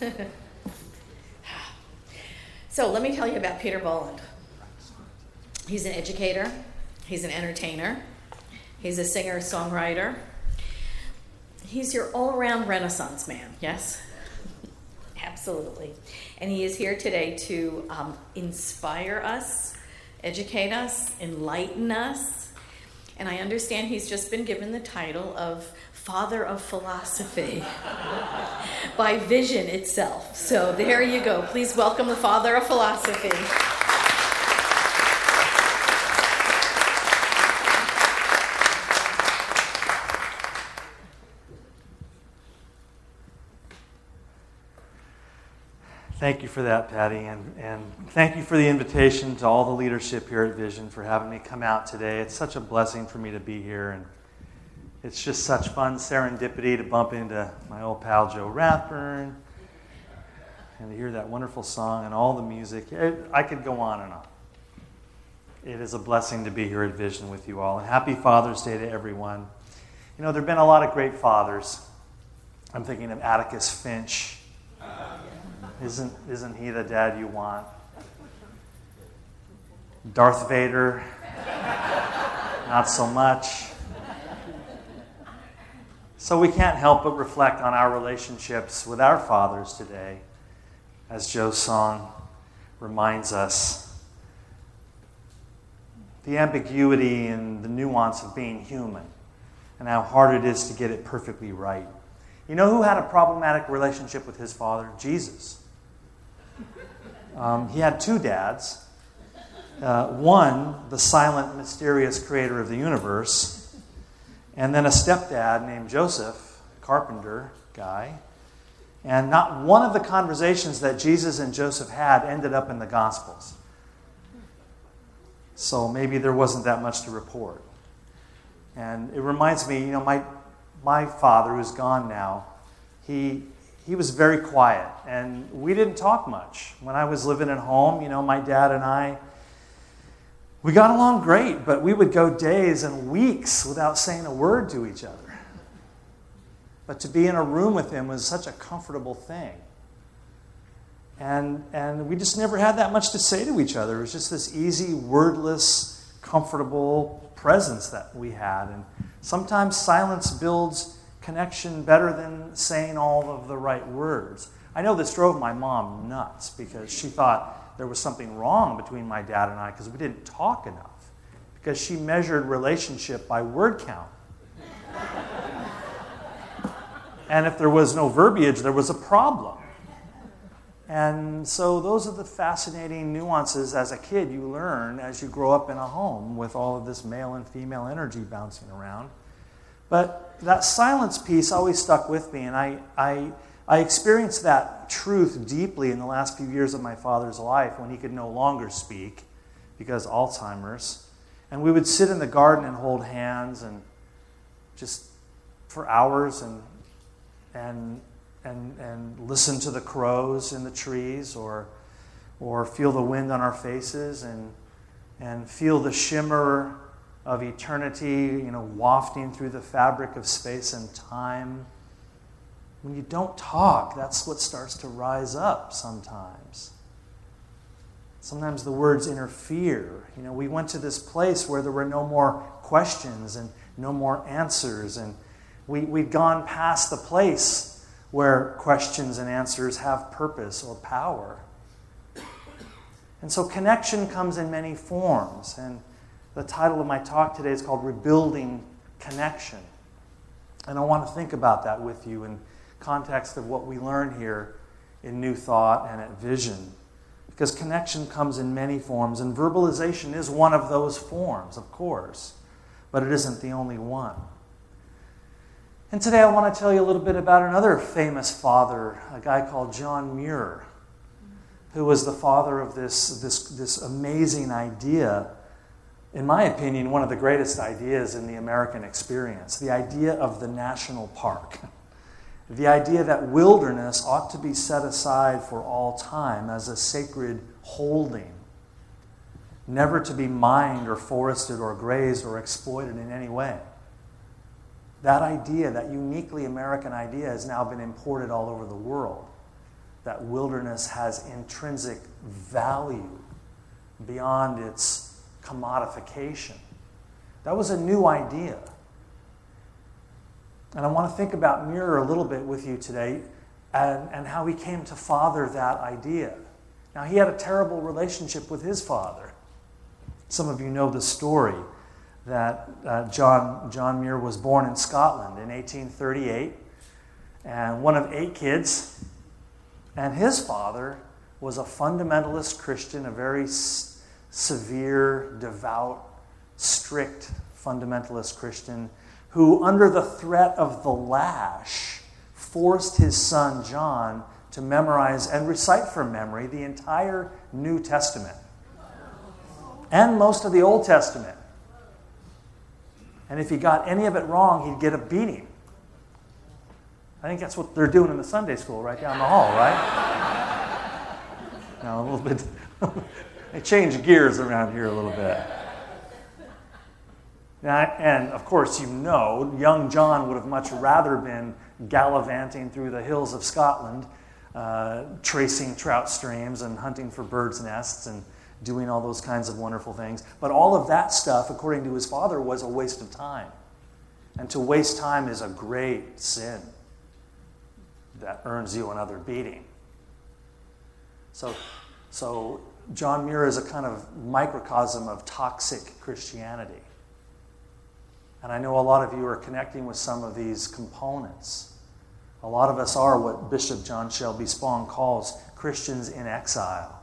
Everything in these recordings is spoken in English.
so let me tell you about Peter Bolland. He's an educator, he's an entertainer, he's a singer songwriter. He's your all around Renaissance man, yes? Absolutely. And he is here today to um, inspire us, educate us, enlighten us. And I understand he's just been given the title of Father of Philosophy by Vision itself. So there you go. Please welcome the Father of Philosophy. Thank you for that, Patty, and, and thank you for the invitation to all the leadership here at Vision for having me come out today. It's such a blessing for me to be here, and it's just such fun serendipity to bump into my old pal Joe Rathburn and to hear that wonderful song and all the music. It, I could go on and on. It is a blessing to be here at Vision with you all, and happy Father's Day to everyone. You know, there have been a lot of great fathers. I'm thinking of Atticus Finch isn't, isn't he the dad you want? Darth Vader, not so much. So we can't help but reflect on our relationships with our fathers today, as Joe's song reminds us. The ambiguity and the nuance of being human, and how hard it is to get it perfectly right. You know who had a problematic relationship with his father? Jesus. Um, he had two dads. Uh, one, the silent, mysterious creator of the universe, and then a stepdad named Joseph, carpenter guy. And not one of the conversations that Jesus and Joseph had ended up in the Gospels. So maybe there wasn't that much to report. And it reminds me, you know, my, my father, who's gone now, he, he was very quiet and we didn't talk much. When I was living at home, you know, my dad and I, we got along great, but we would go days and weeks without saying a word to each other. But to be in a room with him was such a comfortable thing. And, and we just never had that much to say to each other. It was just this easy, wordless, comfortable presence that we had. And sometimes silence builds connection better than saying all of the right words. I know this drove my mom nuts because she thought there was something wrong between my dad and I because we didn't talk enough. Because she measured relationship by word count. and if there was no verbiage, there was a problem. And so, those are the fascinating nuances as a kid you learn as you grow up in a home with all of this male and female energy bouncing around. But that silence piece always stuck with me, and I, I, I experienced that truth deeply in the last few years of my father's life when he could no longer speak because Alzheimer's. And we would sit in the garden and hold hands and just for hours and, and, and, and listen to the crows in the trees or, or feel the wind on our faces and, and feel the shimmer of eternity, you know, wafting through the fabric of space and time. When you don't talk, that's what starts to rise up sometimes. Sometimes the words interfere. You know, we went to this place where there were no more questions and no more answers, and we, we'd gone past the place where questions and answers have purpose or power. And so connection comes in many forms. And the title of my talk today is called Rebuilding Connection. And I want to think about that with you in context of what we learn here in New Thought and at Vision. Because connection comes in many forms, and verbalization is one of those forms, of course, but it isn't the only one. And today I want to tell you a little bit about another famous father, a guy called John Muir, who was the father of this, this, this amazing idea in my opinion, one of the greatest ideas in the American experience the idea of the national park. The idea that wilderness ought to be set aside for all time as a sacred holding, never to be mined or forested or grazed or exploited in any way. That idea, that uniquely American idea, has now been imported all over the world. that wilderness has intrinsic value beyond its commodification. That was a new idea. And I want to think about Muir a little bit with you today and, and how he came to father that idea. Now, he had a terrible relationship with his father. Some of you know the story that uh, John, John Muir was born in Scotland in 1838 and one of eight kids. And his father was a fundamentalist Christian, a very s- severe, devout, strict fundamentalist Christian who, under the threat of the lash, forced his son John to memorize and recite from memory the entire New Testament and most of the Old Testament. And if he got any of it wrong, he'd get a beating. I think that's what they're doing in the Sunday school right down the hall, right? now, a little bit. they change gears around here a little bit. And of course, you know, young John would have much rather been gallivanting through the hills of Scotland, uh, tracing trout streams and hunting for birds' nests and doing all those kinds of wonderful things. But all of that stuff, according to his father, was a waste of time. And to waste time is a great sin that earns you another beating. So, so John Muir is a kind of microcosm of toxic Christianity. And I know a lot of you are connecting with some of these components. A lot of us are what Bishop John Shelby Spong calls Christians in exile.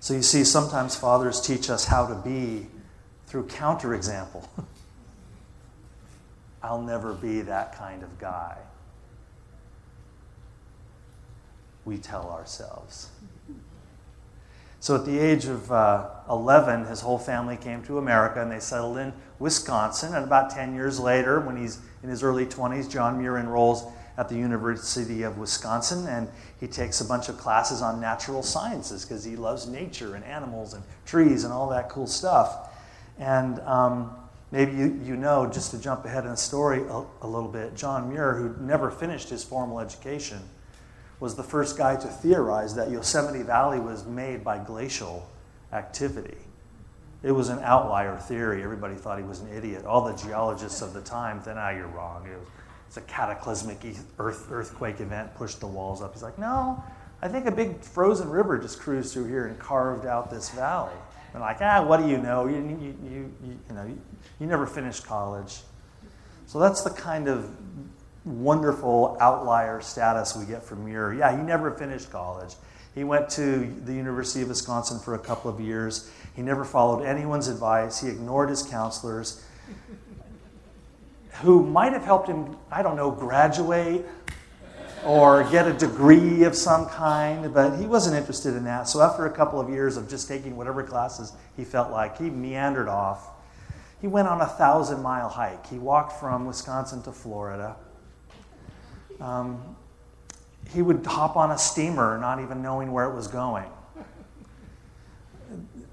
So you see, sometimes fathers teach us how to be through counterexample. I'll never be that kind of guy. We tell ourselves. So at the age of uh, 11, his whole family came to America and they settled in Wisconsin. And about 10 years later, when he's in his early 20s, John Muir enrolls at the University of Wisconsin and he takes a bunch of classes on natural sciences because he loves nature and animals and trees and all that cool stuff. And um, maybe you, you know, just to jump ahead in the story a, a little bit, John Muir, who never finished his formal education, was the first guy to theorize that Yosemite Valley was made by glacial activity. It was an outlier theory. Everybody thought he was an idiot. All the geologists of the time said, ah, you're wrong. It was, it's a cataclysmic earth, earthquake event, pushed the walls up. He's like, no, I think a big frozen river just cruised through here and carved out this valley. They're like, ah, what do you know? You, you, you, you know, you, you never finished college. So that's the kind of wonderful outlier status we get from Muir. Yeah, he never finished college. He went to the University of Wisconsin for a couple of years. He never followed anyone's advice. He ignored his counselors, who might have helped him, I don't know, graduate or get a degree of some kind, but he wasn't interested in that. So after a couple of years of just taking whatever classes he felt like, he meandered off. He went on a thousand mile hike. He walked from Wisconsin to Florida. Um, he would hop on a steamer, not even knowing where it was going.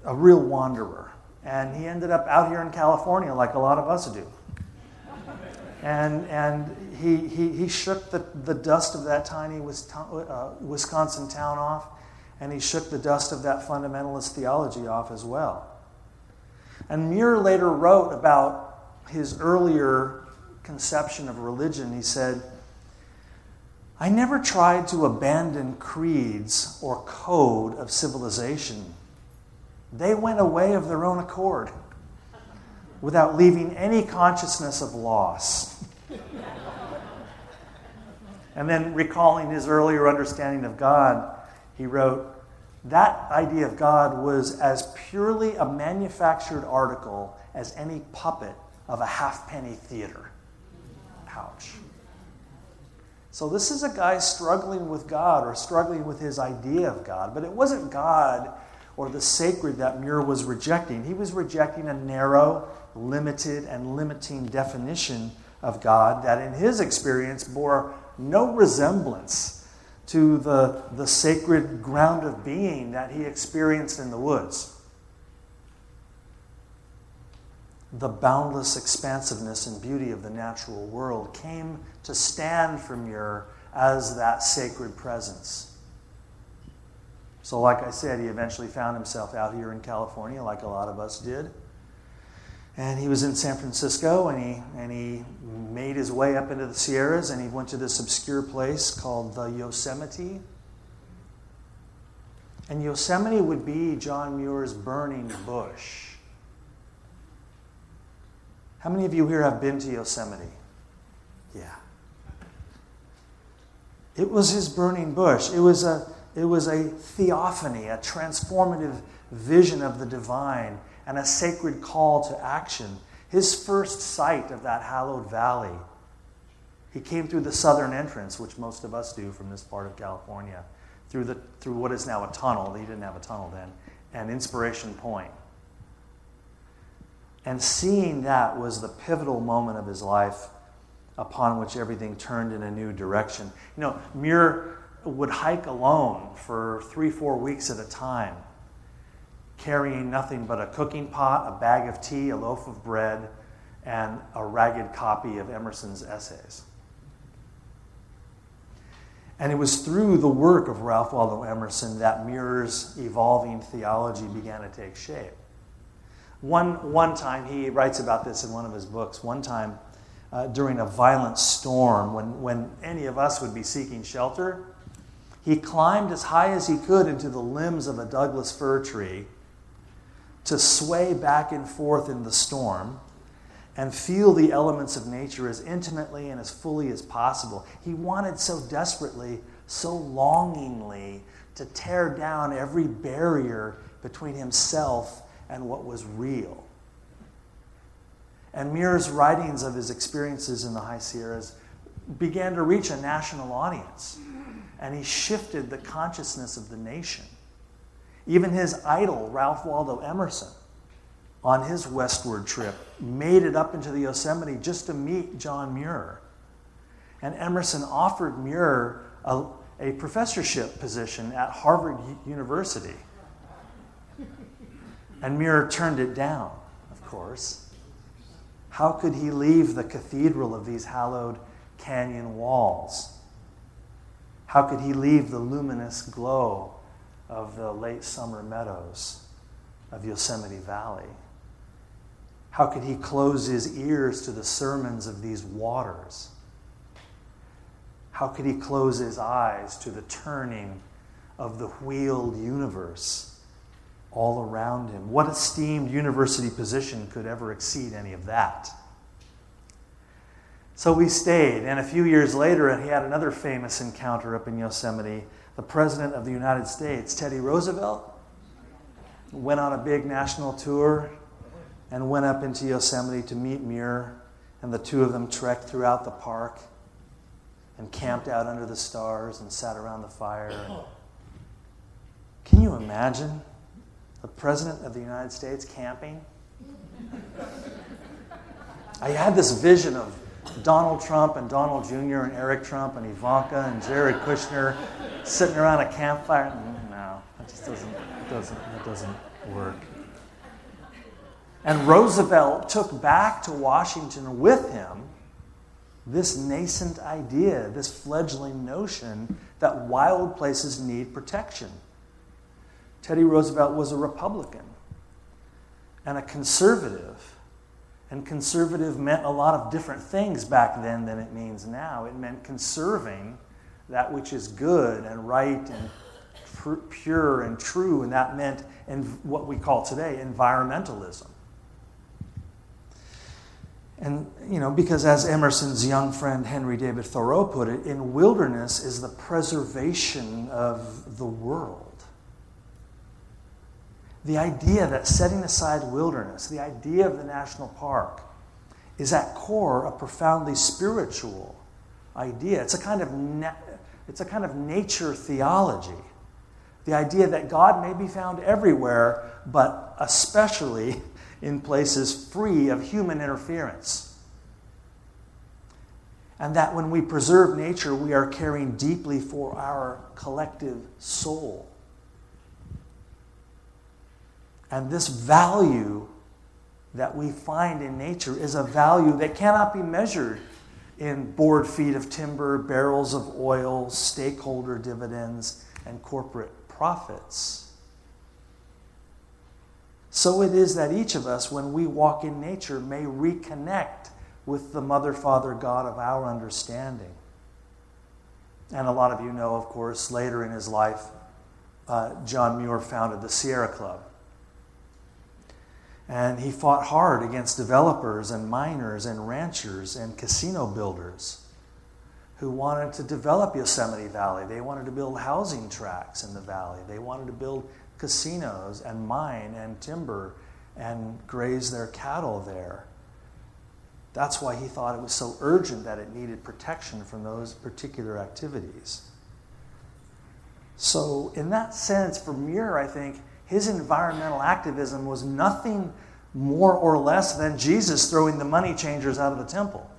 A real wanderer. And he ended up out here in California, like a lot of us do. And, and he, he, he shook the, the dust of that tiny uh, Wisconsin town off, and he shook the dust of that fundamentalist theology off as well. And Muir later wrote about his earlier conception of religion. He said, I never tried to abandon creeds or code of civilization. They went away of their own accord without leaving any consciousness of loss. and then, recalling his earlier understanding of God, he wrote, That idea of God was as purely a manufactured article as any puppet of a halfpenny theater. Ouch. So, this is a guy struggling with God or struggling with his idea of God, but it wasn't God or the sacred that Muir was rejecting. He was rejecting a narrow, limited, and limiting definition of God that, in his experience, bore no resemblance to the, the sacred ground of being that he experienced in the woods. The boundless expansiveness and beauty of the natural world, came to stand for Muir as that sacred presence. So, like I said, he eventually found himself out here in California, like a lot of us did. And he was in San Francisco and he, and he made his way up into the Sierras and he went to this obscure place called the Yosemite. And Yosemite would be John Muir's burning bush. How many of you here have been to Yosemite? Yeah. It was his burning bush. It was a, it was a theophany, a transformative vision of the divine, and a sacred call to action. His first sight of that hallowed valley. He came through the southern entrance, which most of us do from this part of California through, the, through what is now a tunnel. He didn't have a tunnel then, and Inspiration Point. And seeing that was the pivotal moment of his life upon which everything turned in a new direction. You know, Muir would hike alone for three, four weeks at a time, carrying nothing but a cooking pot, a bag of tea, a loaf of bread, and a ragged copy of Emerson's essays. And it was through the work of Ralph Waldo Emerson that Muir's evolving theology began to take shape. One, one time, he writes about this in one of his books. One time, uh, during a violent storm, when, when any of us would be seeking shelter, he climbed as high as he could into the limbs of a Douglas fir tree to sway back and forth in the storm and feel the elements of nature as intimately and as fully as possible. He wanted so desperately, so longingly, to tear down every barrier between himself and what was real. And Muir's writings of his experiences in the High Sierras began to reach a national audience, and he shifted the consciousness of the nation. Even his idol, Ralph Waldo Emerson, on his westward trip, made it up into the Yosemite just to meet John Muir. And Emerson offered Muir a, a professorship position at Harvard University. And Muir turned it down, of course. How could he leave the cathedral of these hallowed canyon walls? How could he leave the luminous glow of the late summer meadows of Yosemite Valley? How could he close his ears to the sermons of these waters? How could he close his eyes to the turning of the wheeled universe all around him? What esteemed university position could ever exceed any of that? So we stayed, and a few years later, and he had another famous encounter up in Yosemite. The President of the United States, Teddy Roosevelt, went on a big national tour and went up into Yosemite to meet Muir, and the two of them trekked throughout the park and camped out under the stars and sat around the fire. Can you imagine the President of the United States camping? I had this vision of Donald Trump and Donald Jr. and Eric Trump and Ivanka and Jared Kushner sitting around a campfire. Mm, no, it just doesn't, doesn't, it doesn't work. And Roosevelt took back to Washington with him this nascent idea, this fledgling notion that wild places need protection. Teddy Roosevelt was a Republican and a conservative. And conservative meant a lot of different things back then than it means now. It meant conserving that which is good and right and pure and true, and that meant in what we call today environmentalism. And, you know, because as Emerson's young friend Henry David Thoreau put it, in wilderness is the preservation of the world. The idea that setting aside wilderness, the idea of the national park, is at core a profoundly spiritual idea. It's a kind of, na- it's a kind of nature theology. The idea that God may be found everywhere, but especially in places free of human interference. And that when we preserve nature, we are caring deeply for our collective soul. And this value that we find in nature is a value that cannot be measured in board feet of timber, barrels of oil, stakeholder dividends, and corporate profits. So it is that each of us, when we walk in nature, may reconnect with the Mother, Father, God of our understanding. And a lot of you know, of course, later in his life, uh, John Muir founded the Sierra Club. And he fought hard against developers and miners and ranchers and casino builders who wanted to develop Yosemite Valley. They wanted to build housing tracts in the valley. They wanted to build casinos and mine and timber and graze their cattle there. That's why he thought it was so urgent that it needed protection from those particular activities. So, in that sense, for Muir, I think his environmental activism was nothing more or less than Jesus throwing the money changers out of the temple.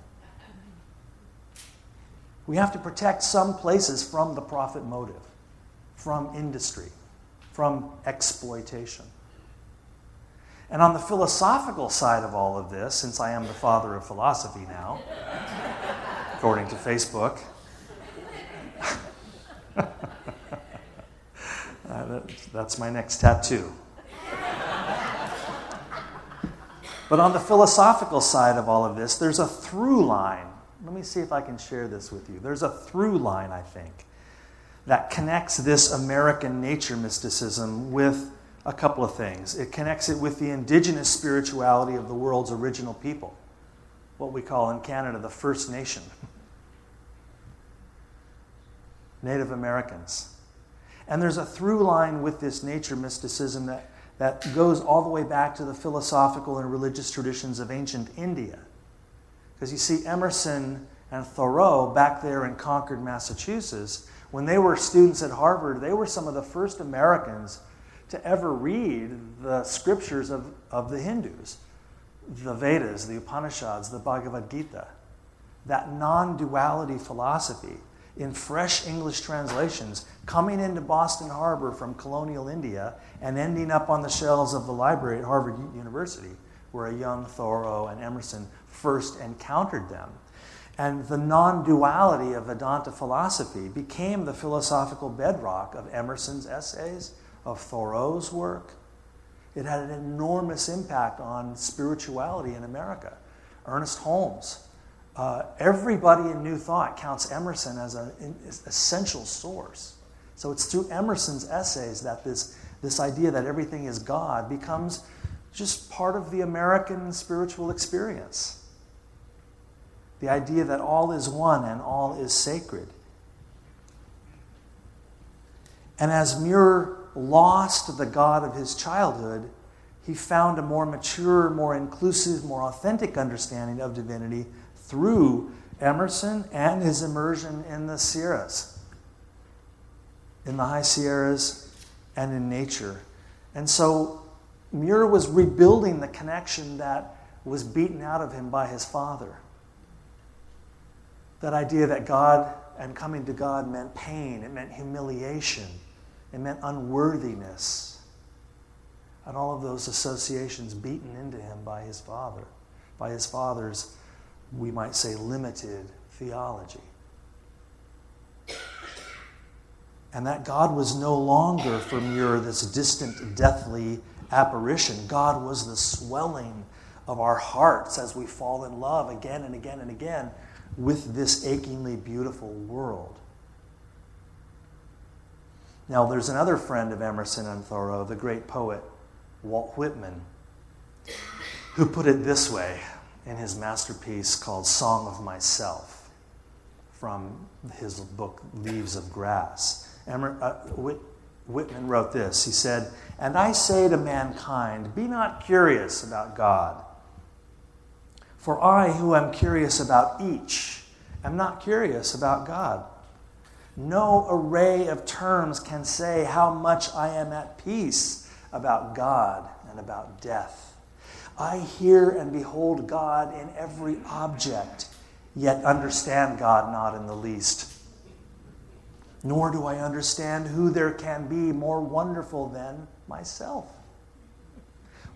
We have to protect some places from the profit motive, from industry, from exploitation. And on the philosophical side of all of this, since I am the father of philosophy now, according to Facebook, Uh, that's my next tattoo. but on the philosophical side of all of this, there's a through line. Let me see if I can share this with you. There's a through line, I think, that connects this American nature mysticism with a couple of things. It connects it with the indigenous spirituality of the world's original people, what we call in Canada the First Nation, Native Americans. And there's a through line with this nature mysticism that, that goes all the way back to the philosophical and religious traditions of ancient India. Because you see, Emerson and Thoreau, back there in Concord, Massachusetts, when they were students at Harvard, they were some of the first Americans to ever read the scriptures of, of the Hindus the Vedas, the Upanishads, the Bhagavad Gita. That non duality philosophy in fresh English translations coming into Boston Harbor from colonial India and ending up on the shelves of the library at Harvard University, where a young Thoreau and Emerson first encountered them. And the non duality of Vedanta philosophy became the philosophical bedrock of Emerson's essays, of Thoreau's work. It had an enormous impact on spirituality in America. Ernest Holmes, uh, everybody in New Thought counts Emerson as an essential source. So it's through Emerson's essays that this, this idea that everything is God becomes just part of the American spiritual experience. The idea that all is one and all is sacred. And as Muir lost the God of his childhood, he found a more mature, more inclusive, more authentic understanding of divinity through Emerson and his immersion in the Sierras, in the high Sierras, and in nature. And so Muir was rebuilding the connection that was beaten out of him by his father. That idea that God and coming to God meant pain, it meant humiliation, it meant unworthiness. And all of those associations beaten into him by his father, by his father's we might say, limited theology. And that God was no longer for Muir this distant, deathly apparition. God was the swelling of our hearts as we fall in love again and again and again with this achingly beautiful world. Now, there's another friend of Emerson and Thoreau, the great poet Walt Whitman, who put it this way in his masterpiece called Song of Myself from his book Leaves of Grass. Uh, Whit, Whitman wrote this. He said, And I say to mankind, be not curious about God. For I, who am curious about each, am not curious about God. No array of terms can say how much I am at peace about God and about death. I hear and behold God in every object, yet understand God not in the least. Nor do I understand who there can be more wonderful than myself.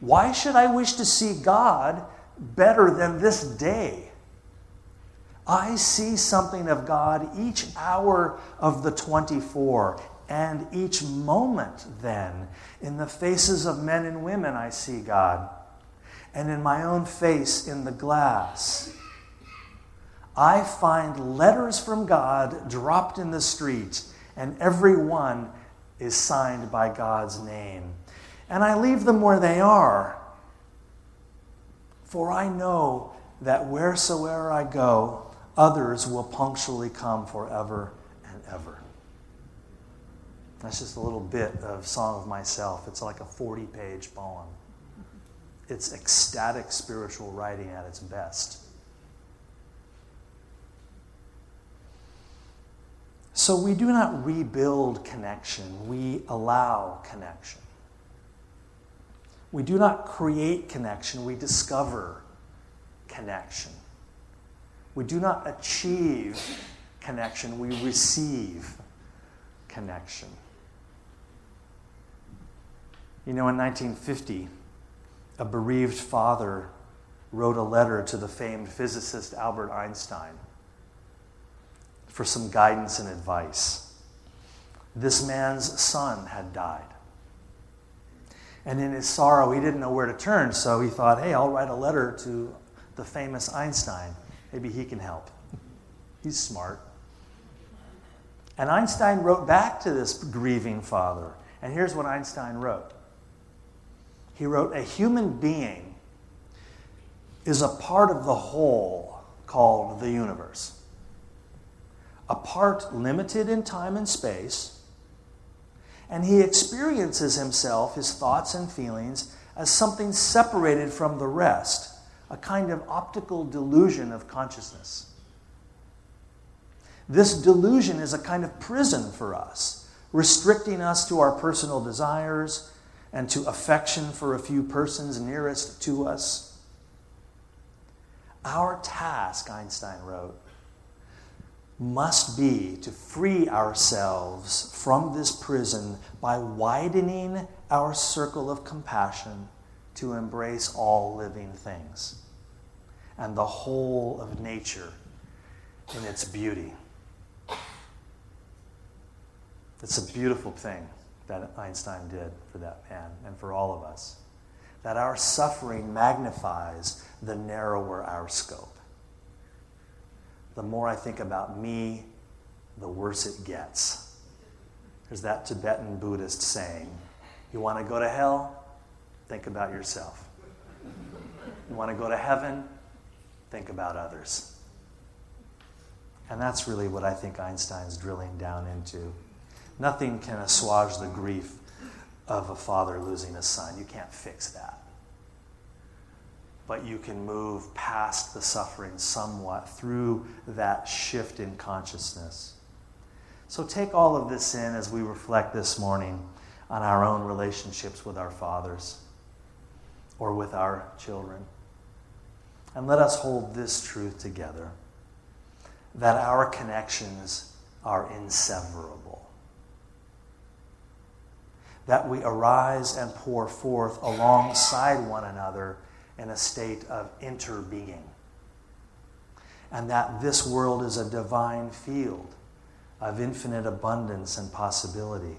Why should I wish to see God better than this day? I see something of God each hour of the 24, and each moment then. In the faces of men and women, I see God, and in my own face in the glass. I find letters from God dropped in the street, and every one is signed by God's name. And I leave them where they are, for I know that wheresoever I go, others will punctually come forever and ever. That's just a little bit of Song of Myself. It's like a 40 page poem. It's ecstatic spiritual writing at its best. So we do not rebuild connection, we allow connection. We do not create connection, we discover connection. We do not achieve connection, we receive connection. You know, in 1950, a bereaved father wrote a letter to the famed physicist Albert Einstein for some guidance and advice. This man's son had died. And in his sorrow, he didn't know where to turn, so he thought, hey, I'll write a letter to the famous Einstein. Maybe he can help. He's smart. And Einstein wrote back to this grieving father. And here's what Einstein wrote He wrote, A human being is a part of the whole called the universe, a part limited in time and space. And he experiences himself, his thoughts and feelings, as something separated from the rest a kind of optical delusion of consciousness. This delusion is a kind of prison for us, restricting us to our personal desires and to affection for a few persons nearest to us. Our task, Einstein wrote, must be to free ourselves from this prison by widening our circle of compassion to embrace all living things and the whole of nature in its beauty. It's a beautiful thing that Einstein did for that man and for all of us. That our suffering magnifies the narrower our scope. The more I think about me, the worse it gets. There's that Tibetan Buddhist saying You want to go to hell? Think about yourself. You want to go to heaven? Think about others. And that's really what I think Einstein's drilling down into. Nothing can assuage the grief of a father losing a son. You can't fix that. But you can move past the suffering somewhat through that shift in consciousness. So take all of this in as we reflect this morning on our own relationships with our fathers or with our children. And let us hold this truth together that our connections are inseverable. That we arise and pour forth alongside one another in a state of interbeing. And that this world is a divine field of infinite abundance and possibility.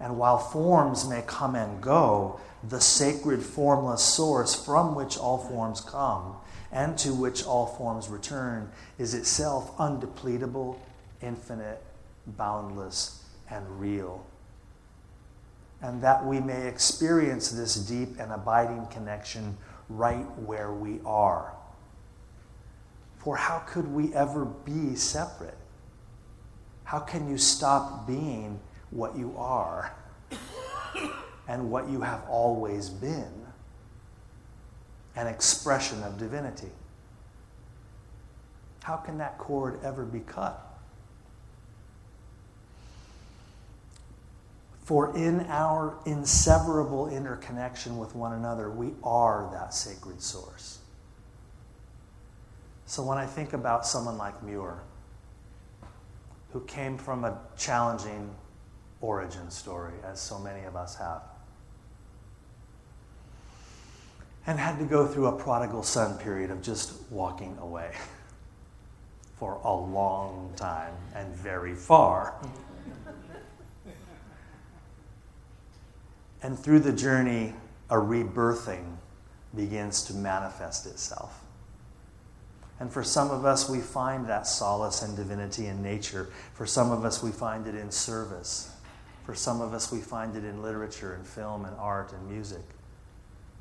And while forms may come and go, the sacred formless source from which all forms come and to which all forms return is itself undepletable, infinite, boundless, and real. And that we may experience this deep and abiding connection right where we are. For how could we ever be separate? How can you stop being what you are? and what you have always been an expression of divinity. How can that cord ever be cut? For in our inseverable interconnection with one another, we are that sacred source. So when I think about someone like Muir, who came from a challenging origin story, as so many of us have, and had to go through a prodigal son period of just walking away for a long time and very far. Mm-hmm. And through the journey, a rebirthing begins to manifest itself. And for some of us, we find that solace and divinity in nature. For some of us, we find it in service. For some of us, we find it in literature and film and art and music.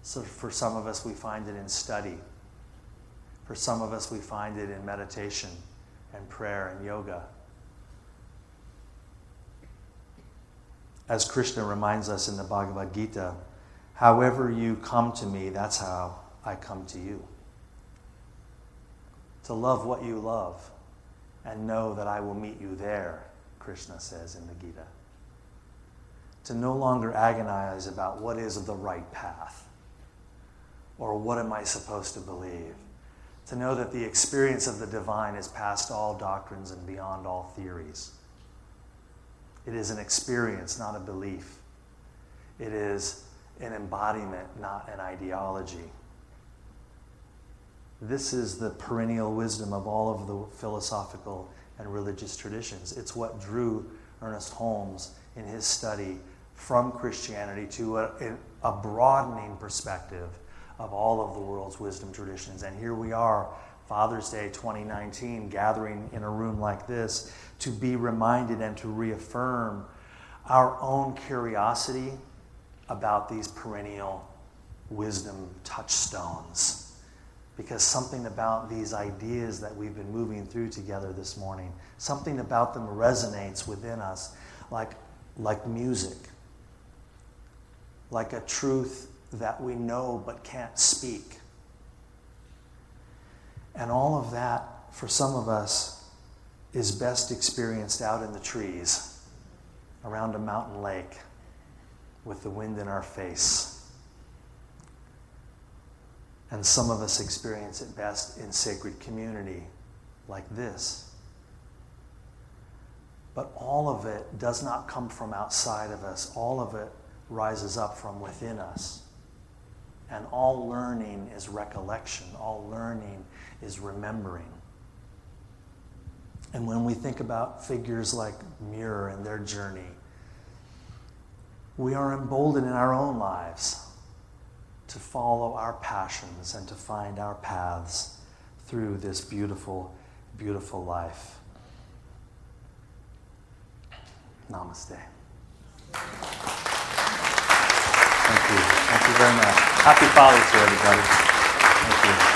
So for some of us, we find it in study. For some of us, we find it in meditation and prayer and yoga. As Krishna reminds us in the Bhagavad Gita, however you come to me, that's how I come to you. To love what you love and know that I will meet you there, Krishna says in the Gita. To no longer agonize about what is the right path or what am I supposed to believe? To know that the experience of the divine is past all doctrines and beyond all theories. It is an experience, not a belief. It is an embodiment, not an ideology. This is the perennial wisdom of all of the philosophical and religious traditions. It's what drew Ernest Holmes in his study from Christianity to a, a broadening perspective of all of the world's wisdom traditions. And here we are, Father's Day 2019, gathering in a room like this to be reminded and to reaffirm our own curiosity about these perennial wisdom touchstones. Because something about these ideas that we've been moving through together this morning, something about them resonates within us like, like music, like a truth that we know but can't speak. And all of that, for some of us, is best experienced out in the trees, around a mountain lake, with the wind in our face. And some of us experience it best in sacred community like this. But all of it does not come from outside of us, all of it rises up from within us. And all learning is recollection, all learning is remembering. And when we think about figures like Muir and their journey, we are emboldened in our own lives to follow our passions and to find our paths through this beautiful, beautiful life. Namaste. Thank you. Thank you very much. Happy Father's Day, everybody. Thank you.